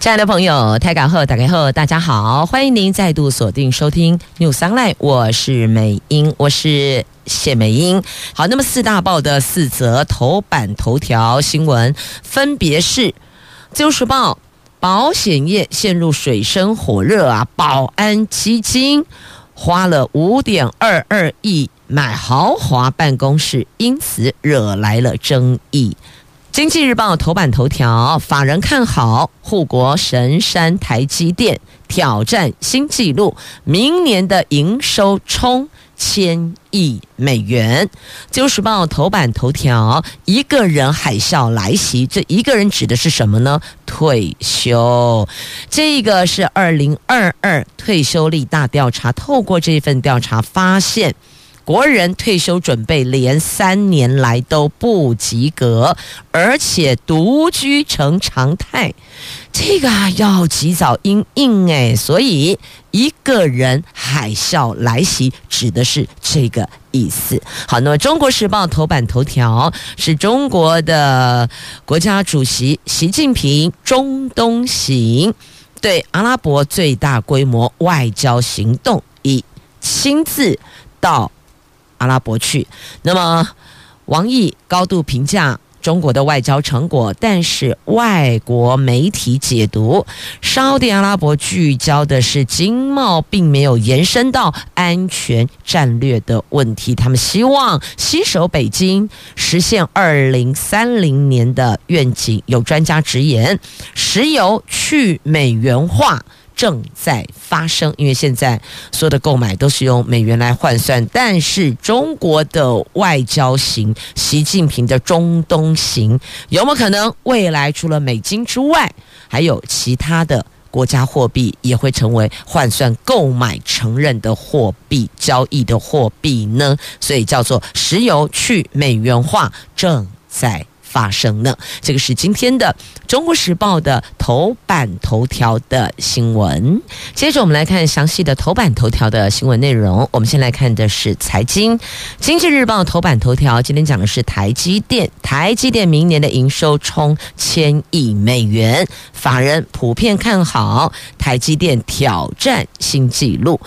亲爱的朋友，台港后打开后，大家好，欢迎您再度锁定收听 News Online，我是美英，我是谢美英。好，那么四大报的四则头版头条新闻，分别是《自由时报》保险业陷入水深火热啊，保安基金花了五点二二亿买豪华办公室，因此惹来了争议。经济日报头版头条，法人看好护国神山台积电挑战新纪录，明年的营收冲千亿美元。自由时报头版头条，一个人海啸来袭，这一个人指的是什么呢？退休。这个是二零二二退休率大调查，透过这份调查发现。国人退休准备连三年来都不及格，而且独居成常态，这个啊要及早因应哎，所以一个人海啸来袭指的是这个意思。好，那么《中国时报》头版头条是中国的国家主席习近平中东行，对阿拉伯最大规模外交行动，以亲自到。阿拉伯去，那么王毅高度评价中国的外交成果，但是外国媒体解读，沙特阿拉伯聚焦的是经贸，并没有延伸到安全战略的问题。他们希望携手北京实现二零三零年的愿景。有专家直言，石油去美元化。正在发生，因为现在所有的购买都是用美元来换算。但是中国的外交型，习近平的中东型，有没有可能未来除了美金之外，还有其他的国家货币也会成为换算购买承认的货币交易的货币呢？所以叫做石油去美元化正在发生呢？这个是今天的《中国时报》的头版头条的新闻。接着我们来看详细的头版头条的新闻内容。我们先来看的是财经，《经济日报》头版头条今天讲的是台积电，台积电明年的营收冲千亿美元，法人普遍看好台积电挑战新纪录。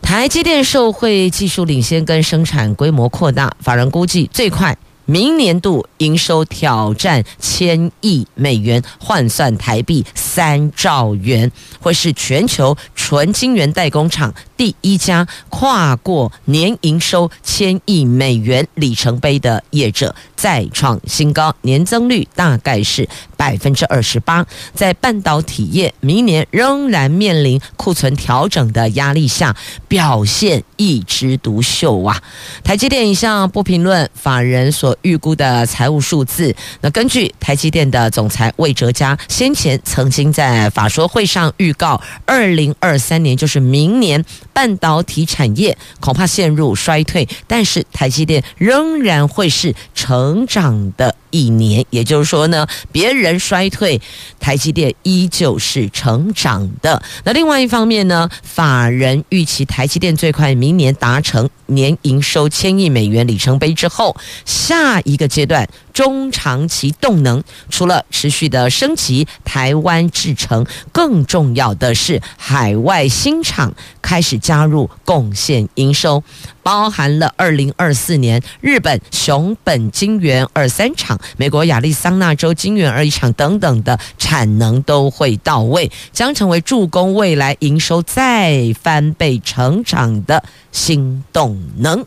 台积电受惠技术领先跟生产规模扩大，法人估计最快。明年度营收挑战千亿美元，换算台币三兆元，会是全球纯晶圆代工厂第一家跨过年营收千亿美元里程碑的业者，再创新高，年增率大概是百分之二十八。在半导体业明年仍然面临库存调整的压力下，表现一枝独秀啊！台积电一向不评论法人所。预估的财务数字，那根据台积电的总裁魏哲家先前曾经在法说会上预告，二零二三年就是明年半导体产业恐怕陷入衰退，但是台积电仍然会是成长的一年。也就是说呢，别人衰退，台积电依旧是成长的。那另外一方面呢，法人预期台积电最快明年达成年营收千亿美元里程碑之后，下一个阶段。中长期动能，除了持续的升级台湾制程，更重要的是海外新厂开始加入贡献营收，包含了二零二四年日本熊本晶圆二三厂、美国亚利桑那州晶圆二一厂等等的产能都会到位，将成为助攻未来营收再翻倍成长的新动能。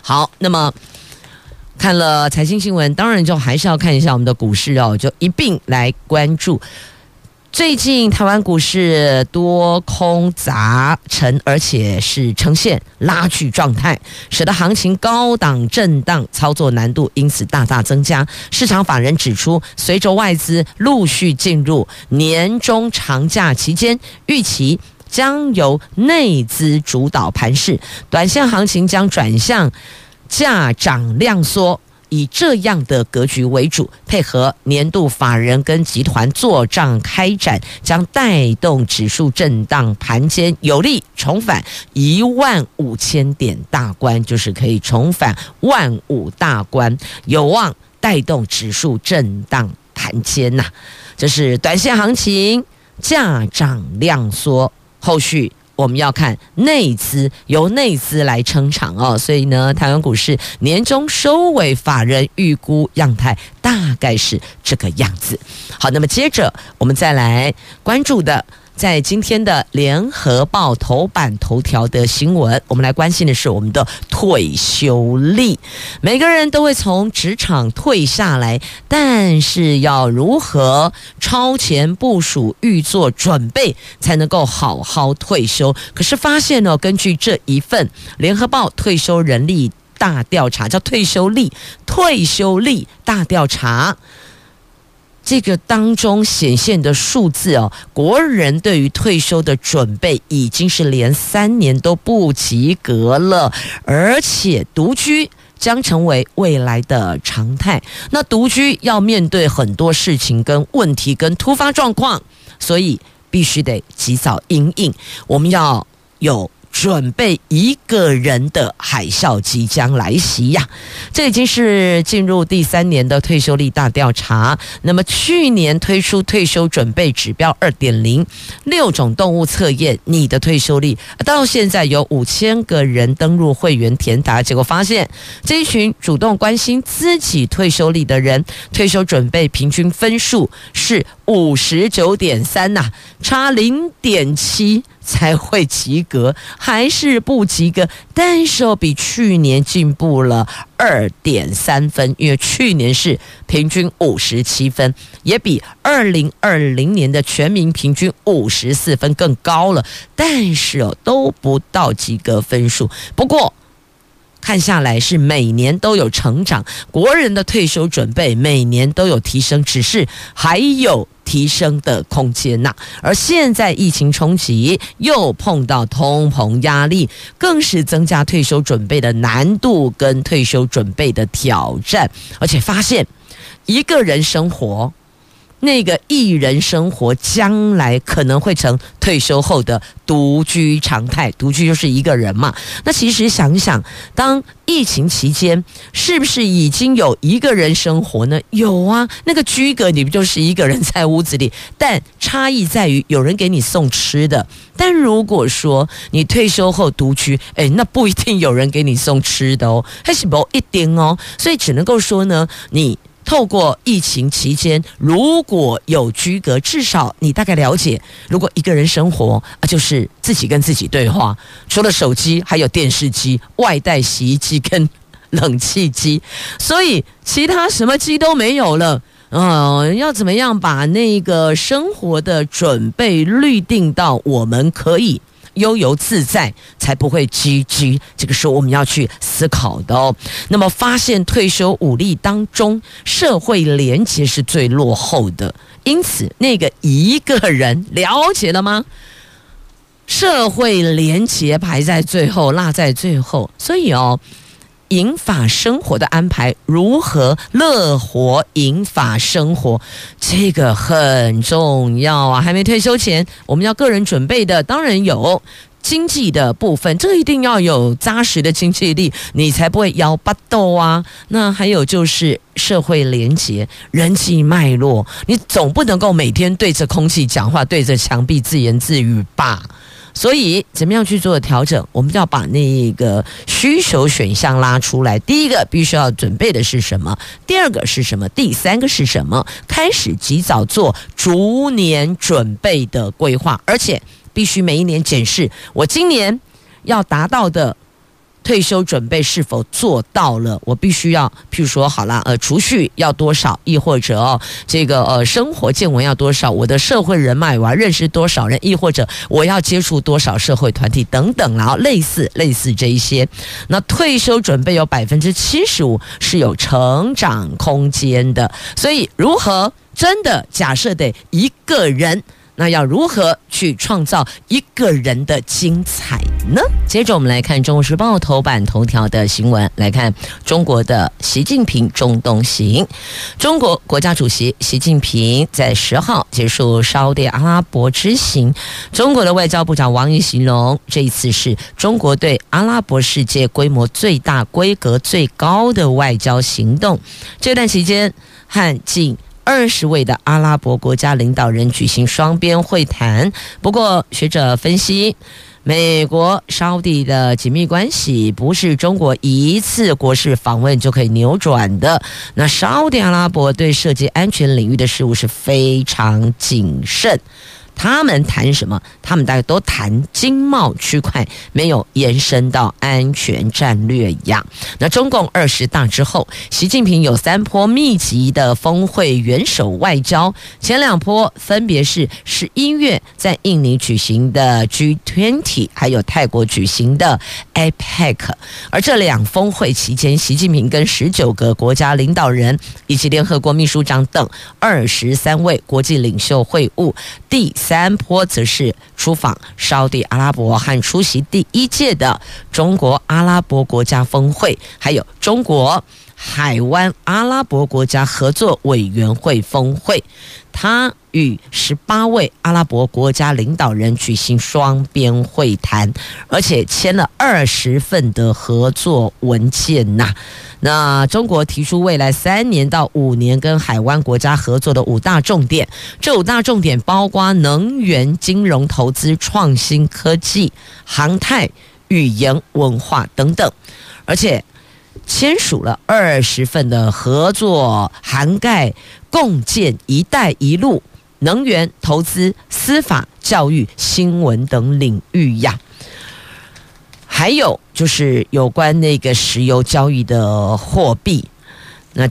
好，那么。看了财经新闻，当然就还是要看一下我们的股市哦，就一并来关注。最近台湾股市多空杂陈，而且是呈现拉锯状态，使得行情高档震荡，操作难度因此大大增加。市场法人指出，随着外资陆续进入年终长假期间，预期将由内资主导盘势，短线行情将转向。价涨量缩，以这样的格局为主，配合年度法人跟集团做账开展，将带动指数震荡盘间，有力重返一万五千点大关，就是可以重返万五大关，有望带动指数震荡盘间呐。这是短线行情，价涨量缩，后续。我们要看内资，由内资来撑场哦，所以呢，台湾股市年终收尾，法人预估样态大概是这个样子。好，那么接着我们再来关注的。在今天的联合报头版头条的新闻，我们来关心的是我们的退休率。每个人都会从职场退下来，但是要如何超前部署、预做准备，才能够好好退休？可是发现呢，根据这一份联合报退休人力大调查，叫退休力退休力大调查。这个当中显现的数字哦，国人对于退休的准备已经是连三年都不及格了，而且独居将成为未来的常态。那独居要面对很多事情跟问题跟突发状况，所以必须得及早应应。我们要有。准备一个人的海啸即将来袭呀！这已经是进入第三年的退休率大调查。那么去年推出退休准备指标二点零，六种动物测验你的退休率，到现在有五千个人登入会员填答，结果发现这一群主动关心自己退休率的人，退休准备平均分数是五十九点三呐，差零点七。才会及格，还是不及格？但是哦，比去年进步了二点三分，因为去年是平均五十七分，也比二零二零年的全民平均五十四分更高了。但是哦，都不到及格分数。不过看下来是每年都有成长，国人的退休准备每年都有提升，只是还有。提升的空间呐，而现在疫情冲击，又碰到通膨压力，更是增加退休准备的难度跟退休准备的挑战，而且发现一个人生活。那个一人生活将来可能会成退休后的独居常态，独居就是一个人嘛。那其实想一想，当疫情期间，是不是已经有一个人生活呢？有啊，那个居格你不就是一个人在屋子里？但差异在于有人给你送吃的。但如果说你退休后独居，哎，那不一定有人给你送吃的哦，还是不一定哦。所以只能够说呢，你。透过疫情期间，如果有居隔，至少你大概了解，如果一个人生活啊，就是自己跟自己对话，除了手机，还有电视机、外带洗衣机跟冷气机，所以其他什么机都没有了。嗯，要怎么样把那个生活的准备率定到我们可以悠游自在，才不会积积。这个是我们要去思考的哦。那么，发现退休武力当中，社会连结是最落后的。因此，那个一个人了解了吗？社会连结排在最后，落在最后。所以哦。银发生活的安排如何乐活银发生活，这个很重要啊！还没退休前，我们要个人准备的，当然有经济的部分，这个一定要有扎实的经济力，你才不会摇巴豆啊。那还有就是社会连结、人际脉络，你总不能够每天对着空气讲话，对着墙壁自言自语吧？所以，怎么样去做调整？我们就要把那个需求选项拉出来。第一个，必须要准备的是什么？第二个是什么？第三个是什么？开始及早做逐年准备的规划，而且必须每一年检视我今年要达到的。退休准备是否做到了？我必须要，譬如说，好了，呃，储蓄要多少，亦或者哦，这个呃，生活见闻要多少？我的社会人脉，我要认识多少人？亦或者我要接触多少社会团体等等，然后类似类似这一些。那退休准备有百分之七十五是有成长空间的，所以如何真的假设得一个人那要如何去创造一个人的精彩呢？接着我们来看《中国时报》头版头条的新闻，来看中国的习近平中东行。中国国家主席习近平在十号结束沙特阿拉伯之行。中国的外交部长王毅形容，这一次是中国对阿拉伯世界规模最大、规格最高的外交行动。这段期间，和近二十位的阿拉伯国家领导人举行双边会谈。不过，学者分析，美国沙特的紧密关系不是中国一次国事访问就可以扭转的。那沙特阿拉伯对涉及安全领域的事务是非常谨慎。他们谈什么？他们大概都谈经贸区块，没有延伸到安全战略一样。那中共二十大之后，习近平有三波密集的峰会元首外交，前两波分别是十一月在印尼举行的 G20，还有泰国举行的 APEC。而这两峰会期间，习近平跟十九个国家领导人以及联合国秘书长等二十三位国际领袖会晤。第三坡则是出访沙地阿拉伯和出席第一届的中国阿拉伯国家峰会，还有中国海湾阿拉伯国家合作委员会峰会。他与十八位阿拉伯国家领导人举行双边会谈，而且签了二十份的合作文件呐。那中国提出未来三年到五年跟海湾国家合作的五大重点，这五大重点包括能源、金融、投资、创新科技、航太、语言文化等等，而且签署了二十份的合作，涵盖共建“一带一路”、能源、投资、司法、教育、新闻等领域呀。还有就是有关那个石油交易的货币，那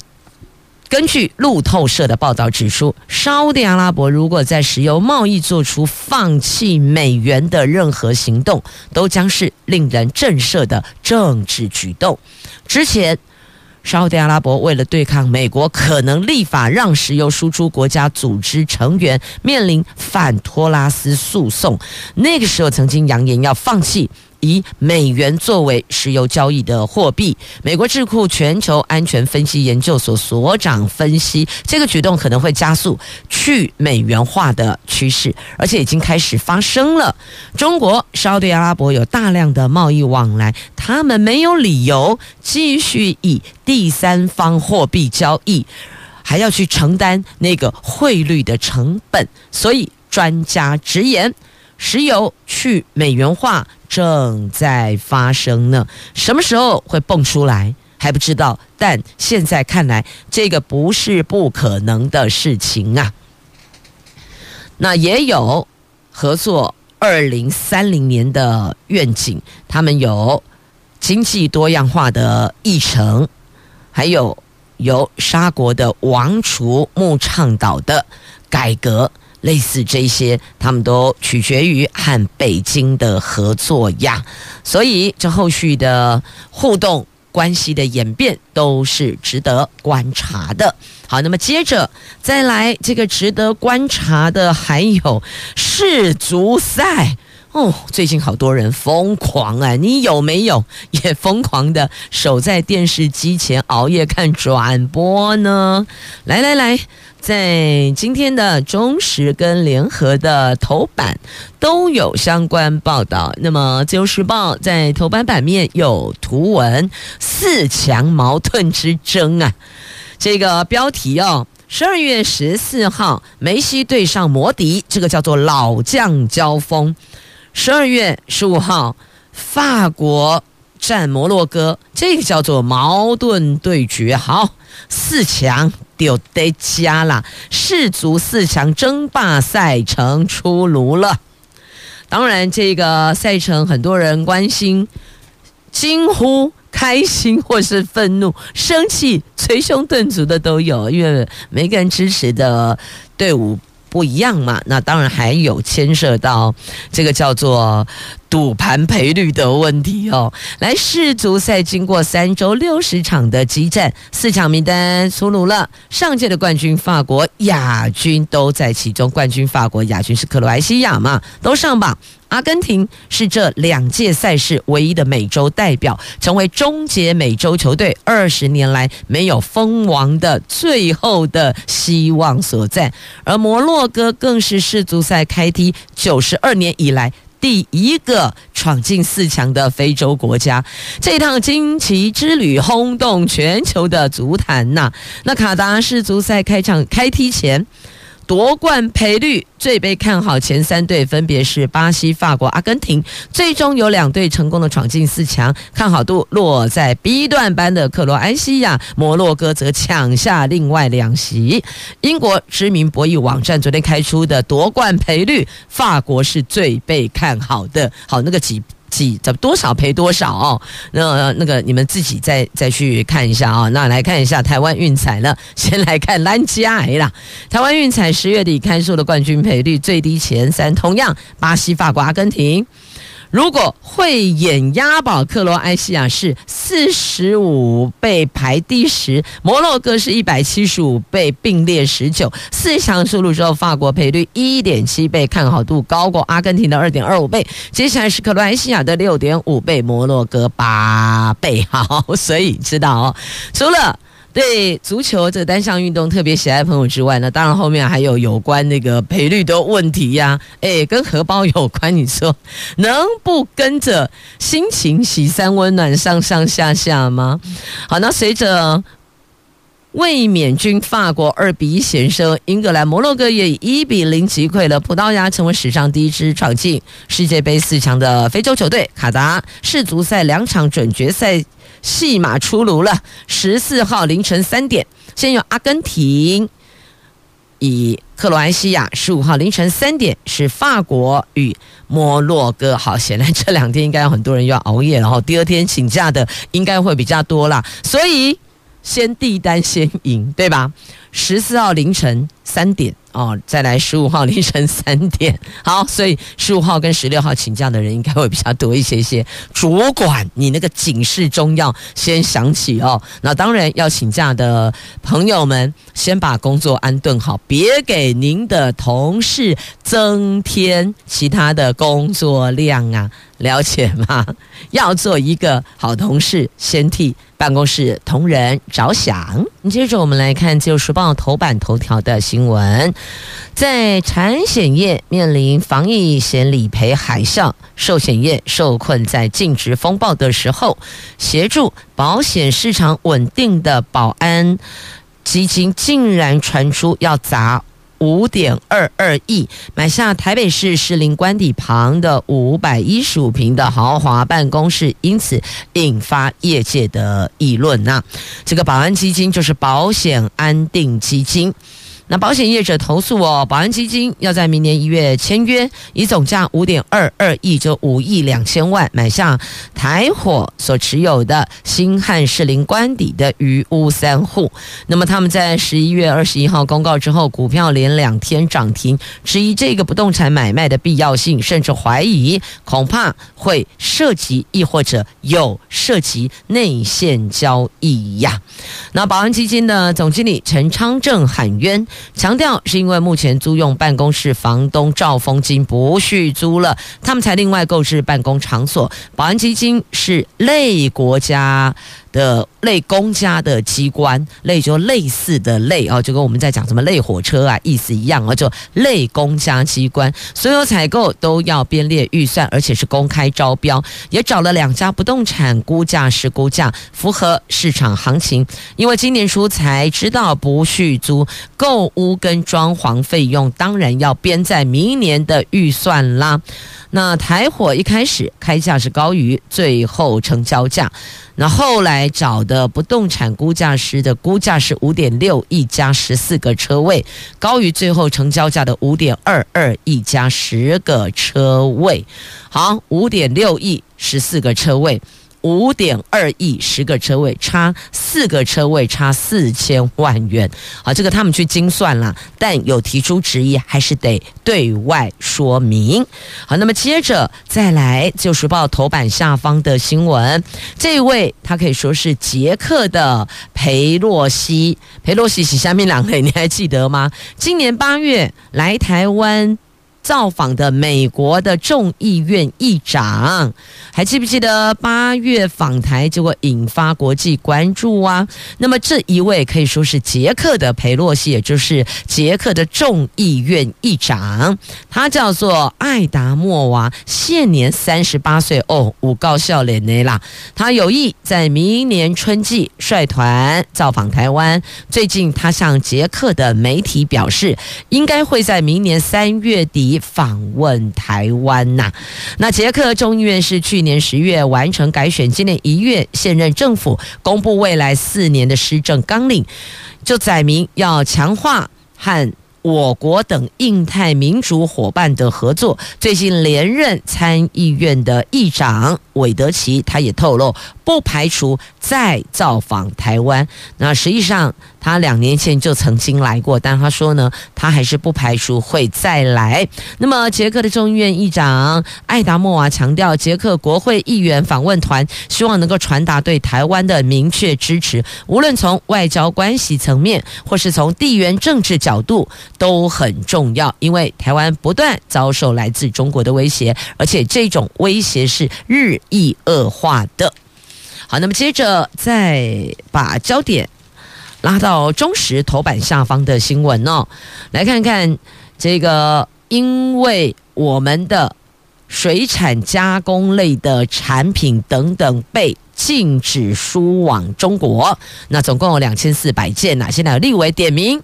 根据路透社的报道指出，沙特阿拉伯如果在石油贸易做出放弃美元的任何行动，都将是令人震慑的政治举动。之前，沙特阿拉伯为了对抗美国可能立法让石油输出国家组织成员面临反托拉斯诉讼，那个时候曾经扬言要放弃。以美元作为石油交易的货币，美国智库全球安全分析研究所所长分析，这个举动可能会加速去美元化的趋势，而且已经开始发生了。中国、沙特阿拉伯有大量的贸易往来，他们没有理由继续以第三方货币交易，还要去承担那个汇率的成本。所以专家直言，石油去美元化。正在发生呢，什么时候会蹦出来还不知道，但现在看来，这个不是不可能的事情啊。那也有合作二零三零年的愿景，他们有经济多样化的议程，还有由沙国的王储穆倡导的改革。类似这些，他们都取决于和北京的合作呀，所以这后续的互动关系的演变都是值得观察的。好，那么接着再来这个值得观察的还有世足赛哦，最近好多人疯狂啊，你有没有 也疯狂的守在电视机前熬夜看转播呢？来来来。在今天的中时跟联合的头版都有相关报道。那么《自由时报》在头版版面有图文“四强矛盾之争”啊，这个标题哦。十二月十四号，梅西对上摩迪，这个叫做老将交锋。十二月十五号，法国战摩洛哥，这个叫做矛盾对决。好，四强。就得加了，世足四强争霸赛程出炉了。当然，这个赛程很多人关心，惊呼、开心或是愤怒、生气、捶胸顿足的都有，因为每个人支持的队伍不一样嘛。那当然还有牵涉到这个叫做赌盘赔率的问题哦。来，世足赛经过三周六十场的激战，四强名单出炉了。上届的冠军法国，亚军都在其中。冠军法国，亚军是克罗埃西亚嘛，都上榜。阿根廷是这两届赛事唯一的美洲代表，成为终结美洲球队二十年来没有封王的最后的希望所在。而摩洛哥更是世足赛开踢九十二年以来第一个闯进四强的非洲国家。这趟惊奇之旅轰动全球的足坛呐！那卡达世足赛开场开踢前。夺冠赔率最被看好前三队分别是巴西、法国、阿根廷，最终有两队成功的闯进四强，看好度落在 B 段班的克罗埃西亚、摩洛哥则抢下另外两席。英国知名博弈网站昨天开出的夺冠赔率，法国是最被看好的。好，那个几。几怎多少赔多少哦？那那个你们自己再再去看一下啊、哦。那来看一下台湾运彩了，先来看兰加哎啦。台湾运彩十月底开出的冠军赔率最低前三，同样巴西、法国、阿根廷。如果慧眼押宝，克罗埃西亚是四十五倍排第十，摩洛哥是一百七十五倍并列十九。四强出炉之后，法国赔率一点七倍，看好度高过阿根廷的二点二五倍。接下来是克罗埃西亚的六点五倍，摩洛哥八倍。好，所以知道哦，除了。对足球这个单项运动特别喜爱朋友之外呢，当然后面还有有关那个赔率的问题呀，哎，跟荷包有关，你说能不跟着心情喜三温暖上上下下吗？好，那随着卫冕军法国二比一险胜英格兰，摩洛哥也以一比零击溃了葡萄牙，成为史上第一支闯进世界杯四强的非洲球队。卡达世足赛两场准决赛。戏码出炉了，十四号凌晨三点，先有阿根廷以克罗埃西亚；十五号凌晨三点是法国与摩洛哥。好，显然这两天应该有很多人要熬夜，然后第二天请假的应该会比较多啦，所以先递单先赢，对吧？十四号凌晨三点。哦，再来十五号 凌晨三点，好，所以十五号跟十六号请假的人应该会比较多一些些。主管，你那个警示钟要先响起哦。那当然要请假的朋友们，先把工作安顿好，别给您的同事增添其他的工作量啊，了解吗？要做一个好同事，先替办公室同仁着想。接着我们来看《自由时报》头版头条的新闻。在产险业面临防疫险理赔海啸，寿险业受困在净值风暴的时候，协助保险市场稳定的保安基金竟然传出要砸五点二二亿买下台北市士林官邸旁的五百一十五平的豪华办公室，因此引发业界的议论呐。这个保安基金就是保险安定基金。那保险业者投诉哦，保安基金要在明年一月签约，以总价五点二二亿，就五亿两千万买下台火所持有的新汉士林官邸的余屋三户。那么他们在十一月二十一号公告之后，股票连两天涨停，质疑这个不动产买卖的必要性，甚至怀疑恐怕会涉及，亦或者有涉及内线交易呀。那保安基金的总经理陈昌正喊冤。强调是因为目前租用办公室房东赵峰金不续租了，他们才另外购置办公场所。保安基金是类国家的类公家的机关，类就类似的类哦，就跟我们在讲什么类火车啊意思一样啊，就类公家机关，所有采购都要编列预算，而且是公开招标，也找了两家不动产估价师估价，符合市场行情。因为今年初才知道不续租，购屋跟装潢费用当然要编在明年的预算啦。那台火一开始开价是高于最后成交价。那后来找的不动产估价师的估价是五点六亿加十四个车位，高于最后成交价的五点二二亿加十个车位。好，五点六亿十四个车位，五点二亿，十个车位差四个车位差四千万元。好，这个他们去精算了，但有提出质疑，还是得对外说明。好，那么接着再来，《就是报》头版下方的新闻，这位他可以说是捷克的裴洛西，裴洛西是下面两位，你还记得吗？今年八月来台湾。造访的美国的众议院议长，还记不记得八月访台，结果引发国际关注啊？那么这一位可以说是捷克的裴洛西，也就是捷克的众议院议长，他叫做艾达莫娃，现年三十八岁哦，五高笑脸内啦。他有意在明年春季率团造访台湾。最近他向捷克的媒体表示，应该会在明年三月底。访问台湾呐、那捷克众议院是去年十月完成改选，今年一月现任政府公布未来四年的施政纲领，就载明要强化和我国等印太民主伙伴的合作。最近连任参议院的议长韦德奇，他也透露不排除再造访台湾。那实际上。他两年前就曾经来过，但他说呢，他还是不排除会再来。那么，捷克的众议院议长艾达莫娃强调，捷克国会议员访问团希望能够传达对台湾的明确支持，无论从外交关系层面，或是从地缘政治角度都很重要。因为台湾不断遭受来自中国的威胁，而且这种威胁是日益恶化的。好，那么接着再把焦点。拉到中时头版下方的新闻哦，来看看这个，因为我们的水产加工类的产品等等被禁止输往中国，那总共有两千四百件呐。现在有立委点名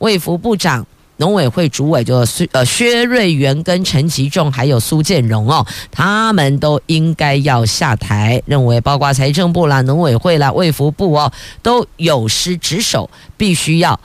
卫福部长。农委会主委就薛呃薛瑞元跟陈吉仲还有苏建荣哦，他们都应该要下台，认为包括财政部啦、农委会啦、卫福部哦都有失职守，必须要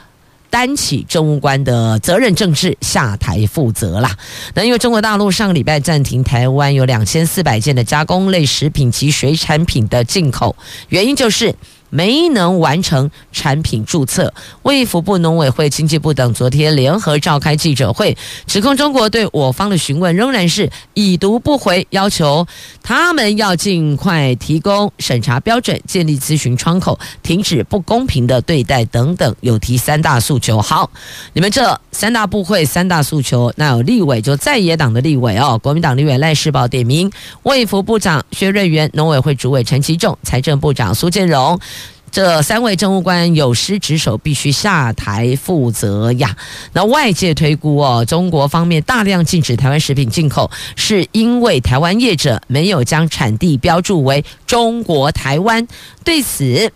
担起政务官的责任政治下台负责啦。那因为中国大陆上个礼拜暂停台湾有两千四百件的加工类食品及水产品的进口，原因就是。没能完成产品注册，卫福部、农委会、经济部等昨天联合召开记者会，指控中国对我方的询问仍然是已读不回，要求他们要尽快提供审查标准，建立咨询窗口，停止不公平的对待等等，有提三大诉求。好，你们这三大部会三大诉求，那有立委就在野党的立委哦，国民党立委赖士葆点名卫福部长薛瑞元、农委会主委陈其仲、财政部长苏建荣。这三位政务官有失职守，必须下台负责呀。那外界推估哦，中国方面大量禁止台湾食品进口，是因为台湾业者没有将产地标注为中国台湾。对此，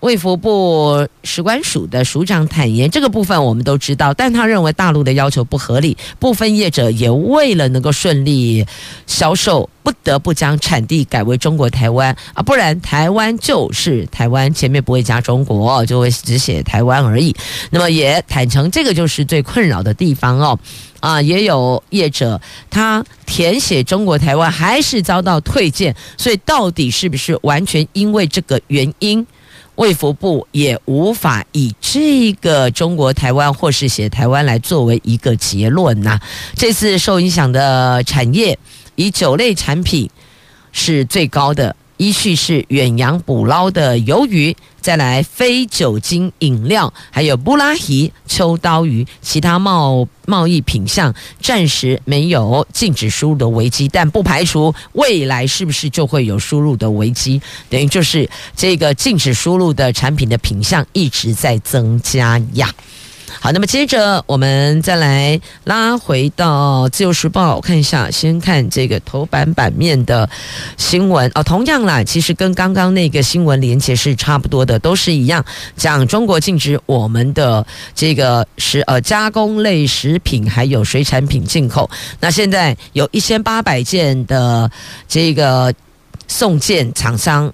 卫福部食管署的署长坦言，这个部分我们都知道，但他认为大陆的要求不合理，部分业者也为了能够顺利销售，不得不将产地改为中国台湾啊，不然台湾就是台湾，前面不会加中国，就会只写台湾而已。那么也坦诚，这个就是最困扰的地方哦。啊，也有业者他填写中国台湾还是遭到退件，所以到底是不是完全因为这个原因？卫福部也无法以这个中国台湾或是写台湾来作为一个结论呐。这次受影响的产业，以酒类产品是最高的。依序是远洋捕捞的鱿鱼，再来非酒精饮料，还有布拉提、秋刀鱼，其他贸贸易品项暂时没有禁止输入的危机，但不排除未来是不是就会有输入的危机？等于就是这个禁止输入的产品的品项一直在增加呀。好，那么接着我们再来拉回到《自由时报》，看一下，先看这个头版版面的新闻哦。同样啦，其实跟刚刚那个新闻连接是差不多的，都是一样讲中国禁止我们的这个食呃加工类食品还有水产品进口。那现在有一千八百件的这个送件厂商。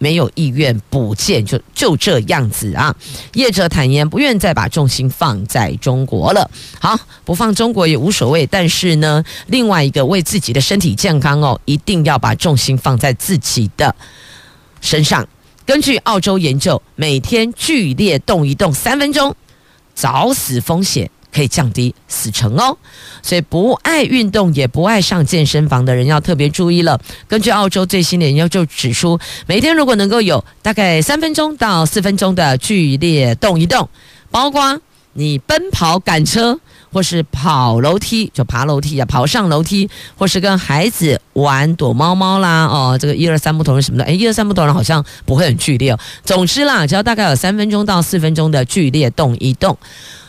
没有意愿补建，就就这样子啊。业者坦言不愿再把重心放在中国了。好，不放中国也无所谓，但是呢，另外一个为自己的身体健康哦，一定要把重心放在自己的身上。根据澳洲研究，每天剧烈动一动三分钟，早死风险可以降低死成哦。所以不爱运动也不爱上健身房的人要特别注意了。根据澳洲最新的研究就指出，每天如果能够有大概三分钟到四分钟的剧烈动一动，包括你奔跑、赶车。或是跑楼梯，就爬楼梯啊，跑上楼梯，或是跟孩子玩躲猫猫啦，哦，这个一二三木头人什么的，诶，一二三木头人好像不会很剧烈哦。总之啦，只要大概有三分钟到四分钟的剧烈动一动，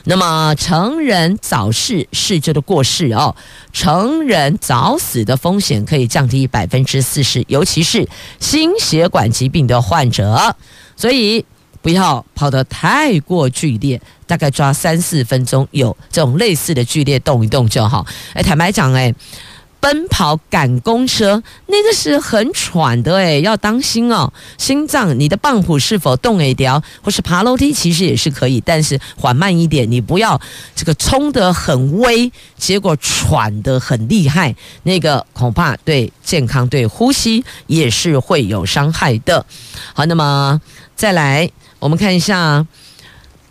那么成人早逝逝就的过世哦，成人早死的风险可以降低百分之四十，尤其是心血管疾病的患者，所以。不要跑得太过剧烈，大概抓三四分钟，有这种类似的剧烈动一动就好。哎，坦白讲，哎，奔跑赶公车那个是很喘的，哎，要当心哦，心脏你的棒谱是否动一条，或是爬楼梯其实也是可以，但是缓慢一点，你不要这个冲得很威，结果喘得很厉害，那个恐怕对健康、对呼吸也是会有伤害的。好，那么再来。我们看一下，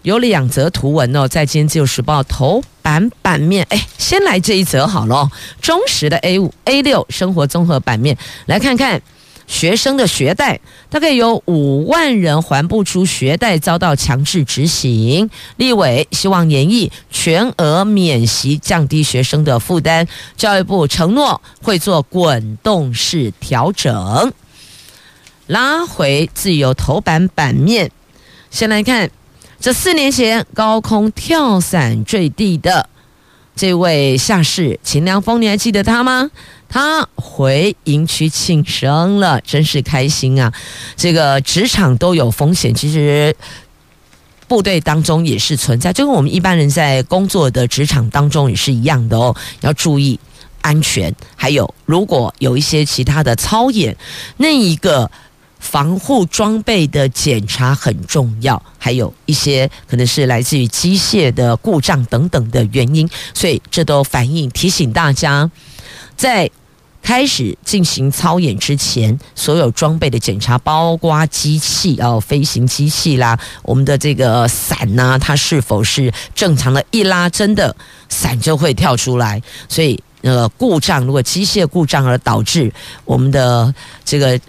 有两则图文哦，在今天《自由时报》头版版面。哎，先来这一则好了，中时的 A 五 A 六生活综合版面，来看看学生的学贷，大概有五万人还不出学贷，遭到强制执行。立委希望研议全额免息，降低学生的负担。教育部承诺会做滚动式调整。拉回自由头版版面。先来看，这四年前高空跳伞坠地的这位下士秦良峰，你还记得他吗？他回营区庆生了，真是开心啊！这个职场都有风险，其实部队当中也是存在，就跟我们一般人在工作的职场当中也是一样的哦，要注意安全。还有，如果有一些其他的操演，那一个。防护装备的检查很重要，还有一些可能是来自于机械的故障等等的原因，所以这都反映提醒大家，在开始进行操演之前，所有装备的检查，包括机器哦，飞行机器啦，我们的这个伞呢，它是否是正常的？一拉真的伞就会跳出来，所以呃，故障如果机械故障而导致我们的这个。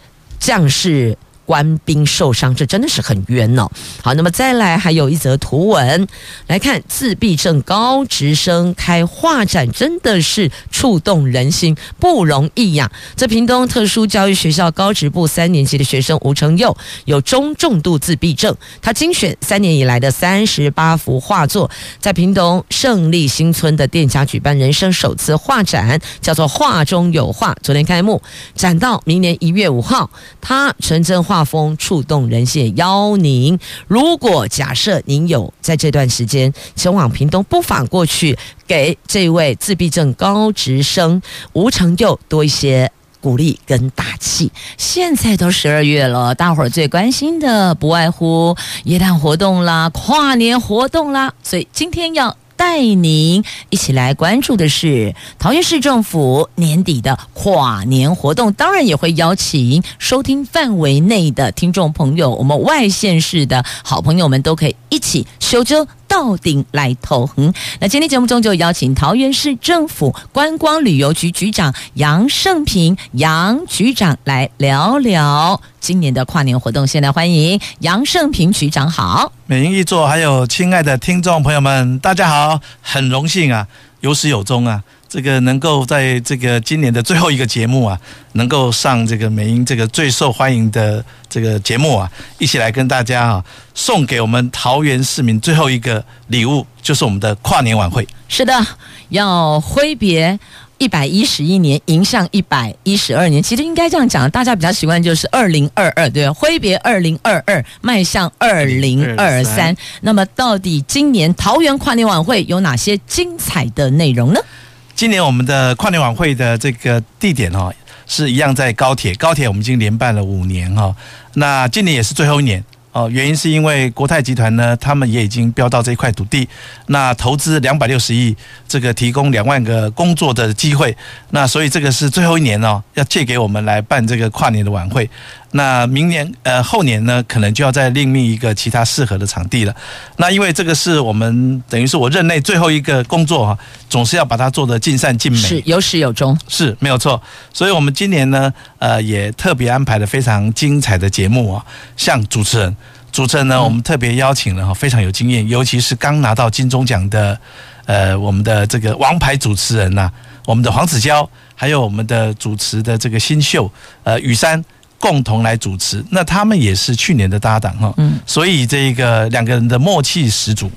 将士官兵受伤，这真的是很冤哦。好，那么再来还有一则图文来看，自闭症高职生开画展，真的是触动人心，不容易呀。这屏东特殊教育学校高职部三年级的学生吴成佑有中重度自闭症，他精选三年以来的三十八幅画作，在屏东胜利新村的店家举办人生首次画展，叫做“画中有画”。昨天开幕，展到明年一月五号。他纯真画。风触动人心，邀您。如果假设您有在这段时间前往屏东，不妨过去给这位自闭症高职生吴成佑多一些鼓励跟打气。现在都十二月了，大伙儿最关心的不外乎耶诞活动啦、跨年活动啦，所以今天要。带您一起来关注的是桃园市政府年底的跨年活动，当然也会邀请收听范围内的听众朋友，我们外县市的好朋友们都可以一起修车到顶来投横。那今天节目中就邀请桃园市政府观光旅游局局长杨胜平杨局长来聊聊。今年的跨年活动，现在欢迎杨胜平局长好，美英一座，还有亲爱的听众朋友们，大家好，很荣幸啊，有始有终啊，这个能够在这个今年的最后一个节目啊，能够上这个美英这个最受欢迎的这个节目啊，一起来跟大家啊，送给我们桃园市民最后一个礼物，就是我们的跨年晚会。是的，要挥别。一百一十一年迎向一百一十二年，其实应该这样讲，大家比较习惯就是二零二二，对，挥别二零二二，迈向二零二三。那么，到底今年桃园跨年晚会有哪些精彩的内容呢？今年我们的跨年晚会的这个地点哦。是一样在高铁，高铁我们已经连办了五年哈，那今年也是最后一年。哦，原因是因为国泰集团呢，他们也已经标到这块土地，那投资两百六十亿，这个提供两万个工作的机会，那所以这个是最后一年哦，要借给我们来办这个跨年的晚会。那明年呃后年呢，可能就要再另觅一个其他适合的场地了。那因为这个是我们等于是我任内最后一个工作哈，总是要把它做得尽善尽美，是有始有终，是没有错。所以我们今年呢，呃也特别安排了非常精彩的节目啊，像主持人，主持人呢，我们特别邀请了哈非常有经验，尤其是刚拿到金钟奖的呃我们的这个王牌主持人呐、啊，我们的黄子佼，还有我们的主持的这个新秀呃雨珊。共同来主持，那他们也是去年的搭档哈，嗯，所以这个两个人的默契十足，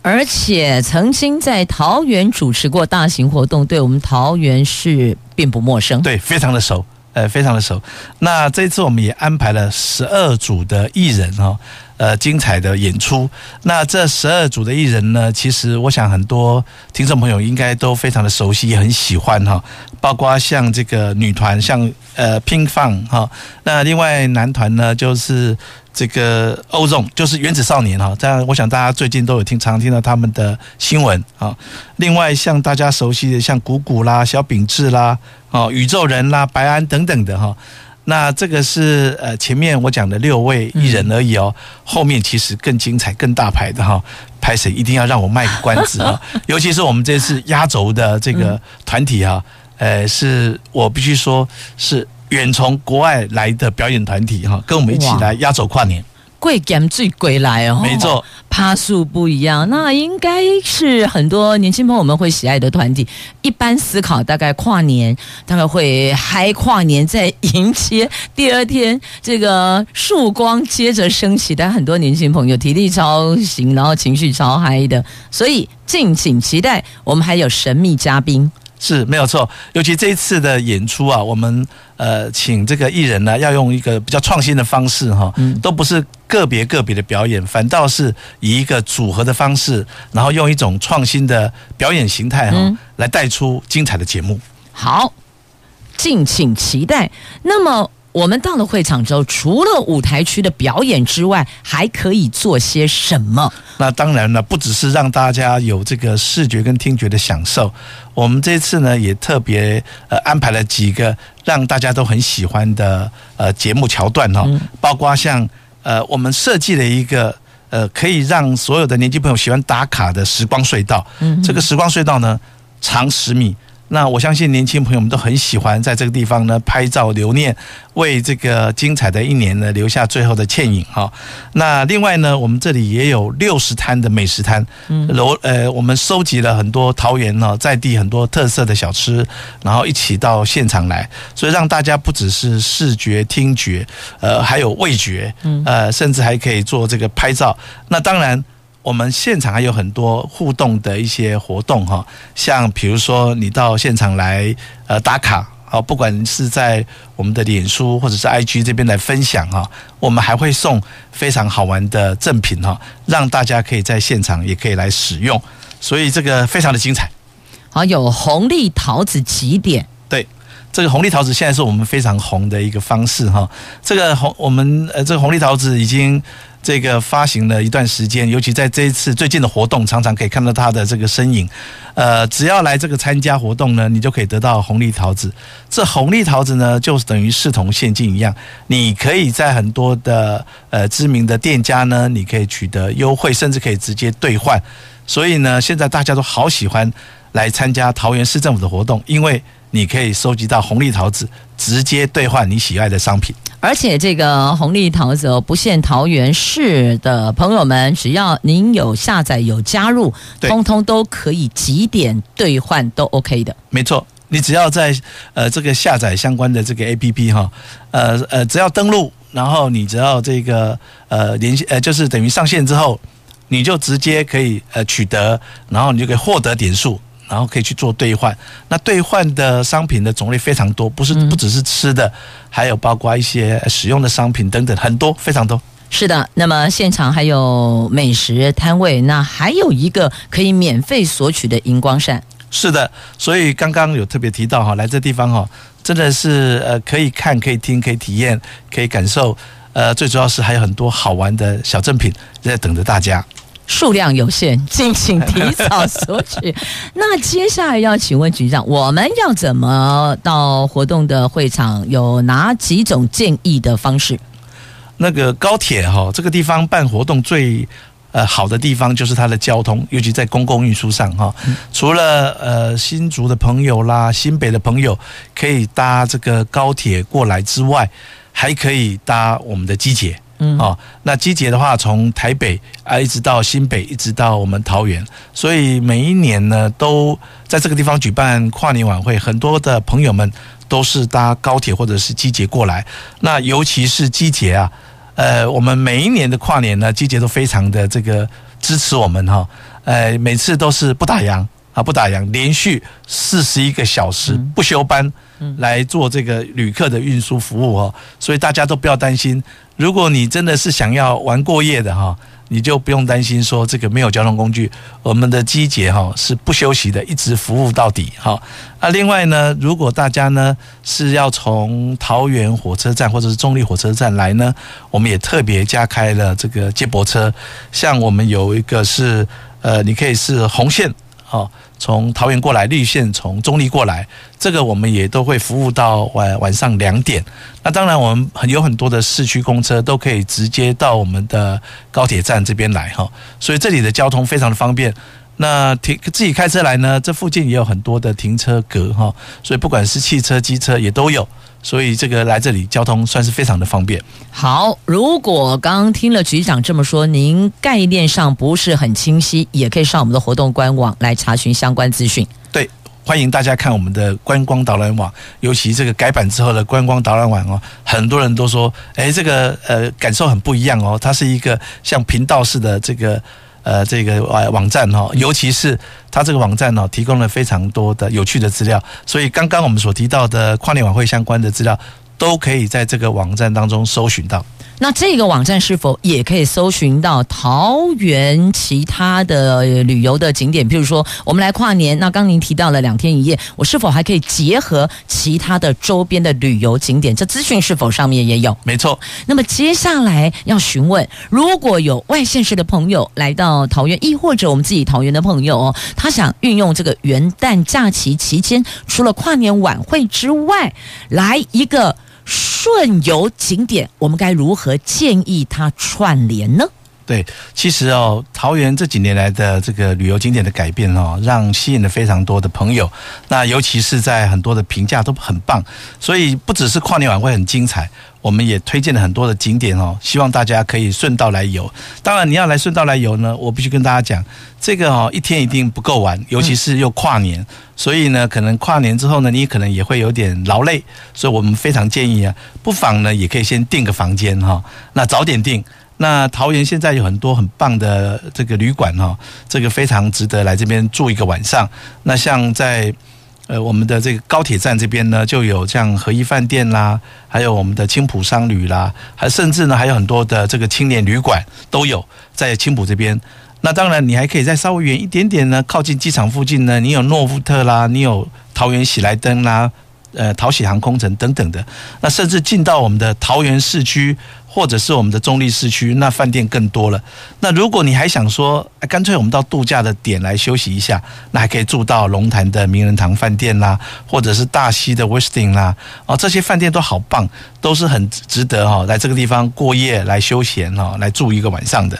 而且曾经在桃园主持过大型活动，对我们桃园市并不陌生，对，非常的熟，呃，非常的熟。那这次我们也安排了十二组的艺人哈。呃，精彩的演出。那这十二组的艺人呢，其实我想很多听众朋友应该都非常的熟悉，也很喜欢哈。包括像这个女团，像呃 Pinkfong 哈。那另外男团呢，就是这个 Ozone，就是原子少年哈。这样，我想大家最近都有听，常听到他们的新闻啊。另外，像大家熟悉的像鼓鼓啦、小秉志啦、哦宇宙人啦、白安等等的哈。那这个是呃前面我讲的六位艺人而已哦，后面其实更精彩、更大牌的哈，拍谁一定要让我卖个关子啊！尤其是我们这次压轴的这个团体啊，呃，是我必须说是远从国外来的表演团体哈，跟我们一起来压轴跨年。贵减最贵来哦，没错，趴数不一样，那应该是很多年轻朋友们会喜爱的团体。一般思考，大概跨年大概会嗨跨年，再迎接第二天这个曙光接着升起。但很多年轻朋友体力超行，然后情绪超嗨的，所以敬请期待。我们还有神秘嘉宾。是没有错，尤其这一次的演出啊，我们呃请这个艺人呢，要用一个比较创新的方式哈，都不是个别个别的表演，反倒是以一个组合的方式，然后用一种创新的表演形态哈，来带出精彩的节目。好，敬请期待。那么。我们到了会场之后，除了舞台区的表演之外，还可以做些什么？那当然了，不只是让大家有这个视觉跟听觉的享受，我们这次呢也特别呃安排了几个让大家都很喜欢的呃节目桥段哈，包括像呃我们设计了一个呃可以让所有的年轻朋友喜欢打卡的时光隧道，嗯，这个时光隧道呢长十米。那我相信年轻朋友们都很喜欢在这个地方呢拍照留念，为这个精彩的一年呢留下最后的倩影哈。那另外呢，我们这里也有六十摊的美食摊，楼呃，我们收集了很多桃园呢在地很多特色的小吃，然后一起到现场来，所以让大家不只是视觉、听觉，呃，还有味觉，嗯呃，甚至还可以做这个拍照。那当然。我们现场还有很多互动的一些活动哈，像比如说你到现场来呃打卡，好，不管是在我们的脸书或者是 IG 这边来分享哈，我们还会送非常好玩的赠品哈，让大家可以在现场也可以来使用，所以这个非常的精彩。好，有红利桃子集点，这个红利桃子现在是我们非常红的一个方式哈，这个红我们呃这个红利桃子已经。这个发行了一段时间，尤其在这一次最近的活动，常常可以看到它的这个身影。呃，只要来这个参加活动呢，你就可以得到红利桃子。这红利桃子呢，就等于视同现金一样，你可以在很多的呃知名的店家呢，你可以取得优惠，甚至可以直接兑换。所以呢，现在大家都好喜欢来参加桃园市政府的活动，因为你可以收集到红利桃子，直接兑换你喜爱的商品。而且这个红利桃子哦，不限桃园市的朋友们，只要您有下载有加入，通通都可以几点兑换，都 OK 的。没错，你只要在呃这个下载相关的这个 APP 哈，呃呃，只要登录，然后你只要这个呃联系呃，就是等于上线之后，你就直接可以呃取得，然后你就可以获得点数。然后可以去做兑换，那兑换的商品的种类非常多，不是不只是吃的，还有包括一些使用的商品等等，很多非常多。是的，那么现场还有美食摊位，那还有一个可以免费索取的荧光扇。是的，所以刚刚有特别提到哈，来这地方哈，真的是呃可以看、可以听、可以体验、可以感受。呃，最主要是还有很多好玩的小赠品在等着大家。数量有限，敬请提早索取。那接下来要请问局长，我们要怎么到活动的会场？有哪几种建议的方式？那个高铁哈、哦，这个地方办活动最呃好的地方就是它的交通，尤其在公共运输上哈、哦。除了呃新竹的朋友啦、新北的朋友可以搭这个高铁过来之外，还可以搭我们的机捷。嗯，哦，那机捷的话，从台北啊一直到新北，一直到我们桃园，所以每一年呢，都在这个地方举办跨年晚会，很多的朋友们都是搭高铁或者是机捷过来。那尤其是机捷啊，呃，我们每一年的跨年呢，机捷都非常的这个支持我们哈，呃，每次都是不打烊啊，不打烊，连续四十一个小时不休班来做这个旅客的运输服务哦，所以大家都不要担心。如果你真的是想要玩过夜的哈，你就不用担心说这个没有交通工具，我们的机捷哈是不休息的，一直服务到底哈。那另外呢，如果大家呢是要从桃园火车站或者是中立火车站来呢，我们也特别加开了这个接驳车，像我们有一个是呃，你可以是红线哈。从桃园过来，绿线从中坜过来，这个我们也都会服务到晚晚上两点。那当然，我们很有很多的市区公车都可以直接到我们的高铁站这边来哈，所以这里的交通非常的方便。那停自己开车来呢，这附近也有很多的停车格哈，所以不管是汽车、机车也都有。所以这个来这里交通算是非常的方便。好，如果刚刚听了局长这么说，您概念上不是很清晰，也可以上我们的活动官网来查询相关资讯。对，欢迎大家看我们的观光导览网，尤其这个改版之后的观光导览网哦，很多人都说，哎，这个呃感受很不一样哦，它是一个像频道式的这个。呃，这个网网站哈，尤其是它这个网站呢，提供了非常多的有趣的资料，所以刚刚我们所提到的跨年晚会相关的资料，都可以在这个网站当中搜寻到。那这个网站是否也可以搜寻到桃园其他的旅游的景点？譬如说，我们来跨年，那刚您提到了两天一夜，我是否还可以结合其他的周边的旅游景点？这资讯是否上面也有？没错。那么接下来要询问，如果有外县市的朋友来到桃园，亦或者我们自己桃园的朋友哦，他想运用这个元旦假期期间，除了跨年晚会之外，来一个。顺游景点，我们该如何建议它串联呢？对，其实哦，桃园这几年来的这个旅游景点的改变哦，让吸引了非常多的朋友。那尤其是在很多的评价都很棒，所以不只是跨年晚会很精彩，我们也推荐了很多的景点哦，希望大家可以顺道来游。当然，你要来顺道来游呢，我必须跟大家讲，这个哦，一天一定不够玩，尤其是又跨年，所以呢，可能跨年之后呢，你可能也会有点劳累，所以我们非常建议啊，不妨呢，也可以先订个房间哈，那早点订。那桃园现在有很多很棒的这个旅馆哈，这个非常值得来这边住一个晚上。那像在呃我们的这个高铁站这边呢，就有像和一饭店啦，还有我们的青埔商旅啦，还甚至呢还有很多的这个青年旅馆都有在青埔这边。那当然你还可以再稍微远一点点呢，靠近机场附近呢，你有诺富特啦，你有桃园喜来登啦，呃桃喜航空城等等的。那甚至进到我们的桃园市区。或者是我们的中立市区，那饭店更多了。那如果你还想说，干脆我们到度假的点来休息一下，那还可以住到龙潭的名人堂饭店啦，或者是大溪的 Westin 啦，哦，这些饭店都好棒，都是很值得哈，来这个地方过夜来休闲哈，来住一个晚上的。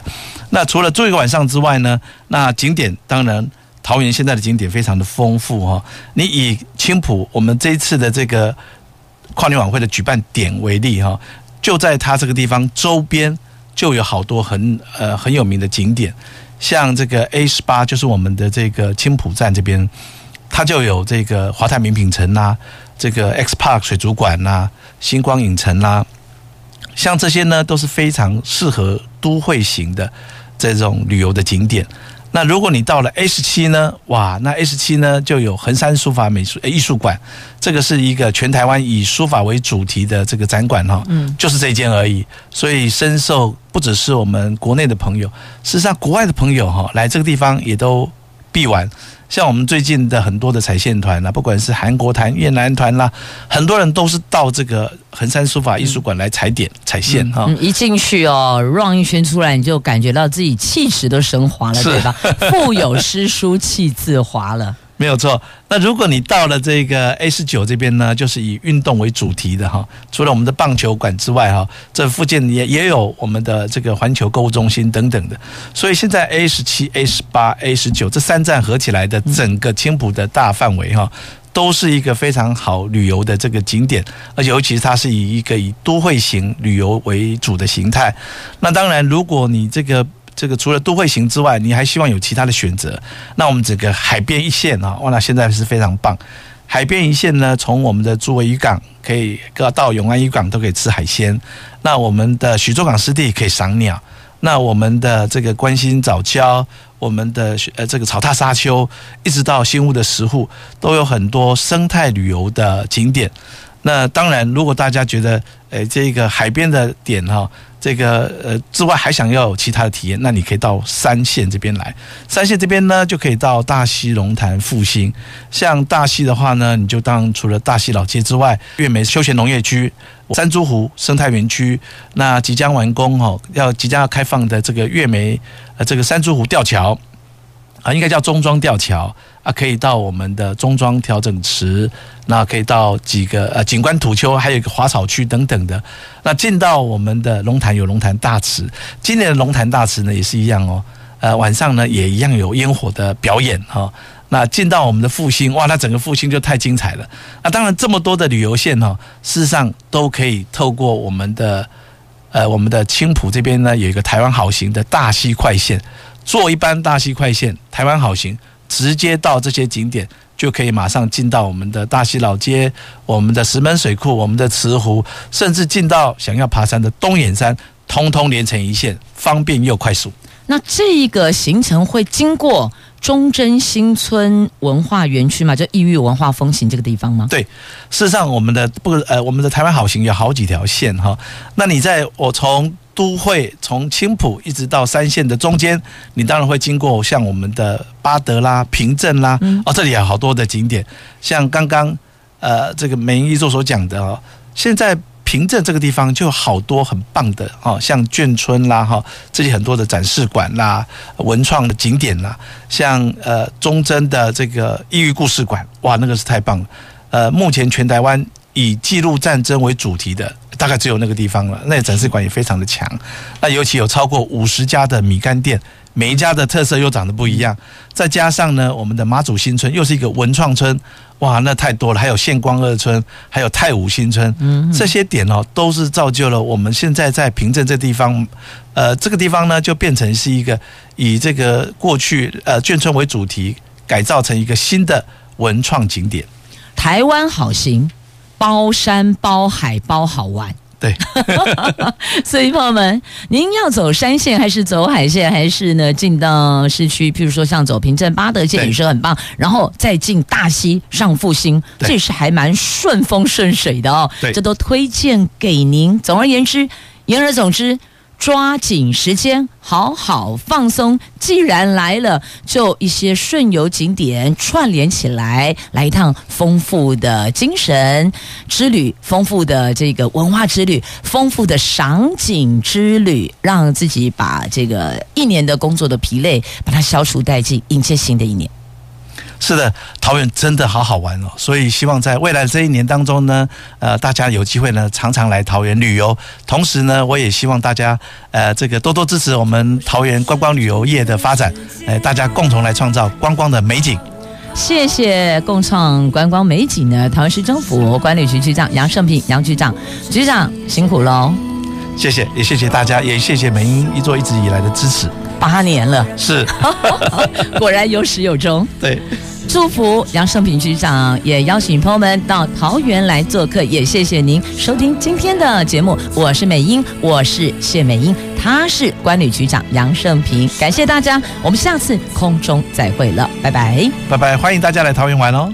那除了住一个晚上之外呢，那景点当然桃园现在的景点非常的丰富哈。你以青埔我们这一次的这个跨年晚会的举办点为例哈。就在它这个地方周边，就有好多很呃很有名的景点，像这个 A 十八，就是我们的这个青浦站这边，它就有这个华泰名品城呐、啊，这个 X Park 水族馆呐、啊，星光影城啦、像这些呢都是非常适合都会型的这种旅游的景点。那如果你到了 S 七呢？哇，那 S 七呢就有横山书法美术艺术馆，这个是一个全台湾以书法为主题的这个展馆哈，嗯，就是这间而已，所以深受不只是我们国内的朋友，事实上国外的朋友哈来这个地方也都必玩。像我们最近的很多的踩线团啦，不管是韩国团、越南团啦，很多人都是到这个横山书法艺术馆来踩点、踩线哈、嗯。一进去哦，run 一圈出来，你就感觉到自己气势都升华了，对吧？腹有诗书气自华了。没有错。那如果你到了这个 A 十九这边呢，就是以运动为主题的哈。除了我们的棒球馆之外哈，这附近也也有我们的这个环球购物中心等等的。所以现在 A 十七、A 十八、A 十九这三站合起来的整个青浦的大范围哈，都是一个非常好旅游的这个景点，而且尤其是它是以一个以都会型旅游为主的形态。那当然，如果你这个这个除了都会型之外，你还希望有其他的选择？那我们整个海边一线啊，哇，那现在是非常棒。海边一线呢，从我们的竹围渔港可以到永安渔港都可以吃海鲜。那我们的徐州港湿地可以赏鸟。那我们的这个关心早礁，我们的呃这个草踏沙丘，一直到新屋的石沪，都有很多生态旅游的景点。那当然，如果大家觉得，诶，这个海边的点哈，这个呃之外还想要有其他的体验，那你可以到三线这边来。三线这边呢，就可以到大溪龙潭复兴。像大溪的话呢，你就当除了大溪老街之外，月眉休闲农业区、山猪湖生态园区，那即将完工哦，要即将要开放的这个月眉呃这个山猪湖吊桥。啊，应该叫中庄吊桥啊，可以到我们的中庄调整池，那可以到几个呃景观土丘，还有一个滑草区等等的。那进到我们的龙潭有龙潭大池，今年的龙潭大池呢也是一样哦，呃晚上呢也一样有烟火的表演哈、哦。那进到我们的复兴，哇，那整个复兴就太精彩了。那当然这么多的旅游线哦，事实上都可以透过我们的呃我们的青埔这边呢有一个台湾好行的大溪快线。坐一班大溪快线，台湾好行，直接到这些景点，就可以马上进到我们的大溪老街、我们的石门水库、我们的慈湖，甚至进到想要爬山的东眼山，通通连成一线，方便又快速。那这个行程会经过忠贞新村文化园区吗？就异域文化风行这个地方吗？对，事实上我们的不呃，我们的台湾好行有好几条线哈。那你在我从。都会从青浦一直到三线的中间，你当然会经过像我们的巴德啦、平镇啦，哦，这里有好多的景点。像刚刚呃这个梅英一座所讲的哦，现在平镇这个地方就有好多很棒的哦，像眷村啦哈，这里很多的展示馆啦、文创的景点啦，像呃忠贞的这个异域故事馆，哇，那个是太棒了。呃，目前全台湾以记录战争为主题的。大概只有那个地方了，那展示馆也非常的强。那尤其有超过五十家的米干店，每一家的特色又长得不一样。再加上呢，我们的马祖新村又是一个文创村，哇，那太多了。还有县光二村，还有太武新村，这些点哦，都是造就了我们现在在平镇这地方，呃，这个地方呢就变成是一个以这个过去呃眷村为主题，改造成一个新的文创景点。台湾好行。包山包海包好玩，对，所以朋友们，您要走山线还是走海线，还是呢进到市区？譬如说像走平镇八德线也是很棒，然后再进大溪上复兴，这是还蛮顺风顺水的哦。这都推荐给您。总而言之，言而总之。抓紧时间，好好放松。既然来了，就一些顺游景点串联起来，来一趟丰富的精神之旅，丰富的这个文化之旅，丰富的赏景之旅，让自己把这个一年的工作的疲累，把它消除殆尽，迎接新的一年。是的，桃园真的好好玩哦，所以希望在未来这一年当中呢，呃，大家有机会呢，常常来桃园旅游。同时呢，我也希望大家呃，这个多多支持我们桃园观光旅游业的发展，呃，大家共同来创造观光的美景。谢谢共创观光美景的桃园市政府管理局局长杨胜平杨局长，局长辛苦喽！谢谢，也谢谢大家，也谢谢美英一座一直以来的支持。八年了，是，果然有始有终。对，祝福杨胜平局长，也邀请朋友们到桃园来做客。也谢谢您收听今天的节目，我是美英，我是谢美英，他是关旅局长杨胜平。感谢大家，我们下次空中再会了，拜拜，拜拜，欢迎大家来桃园玩哦。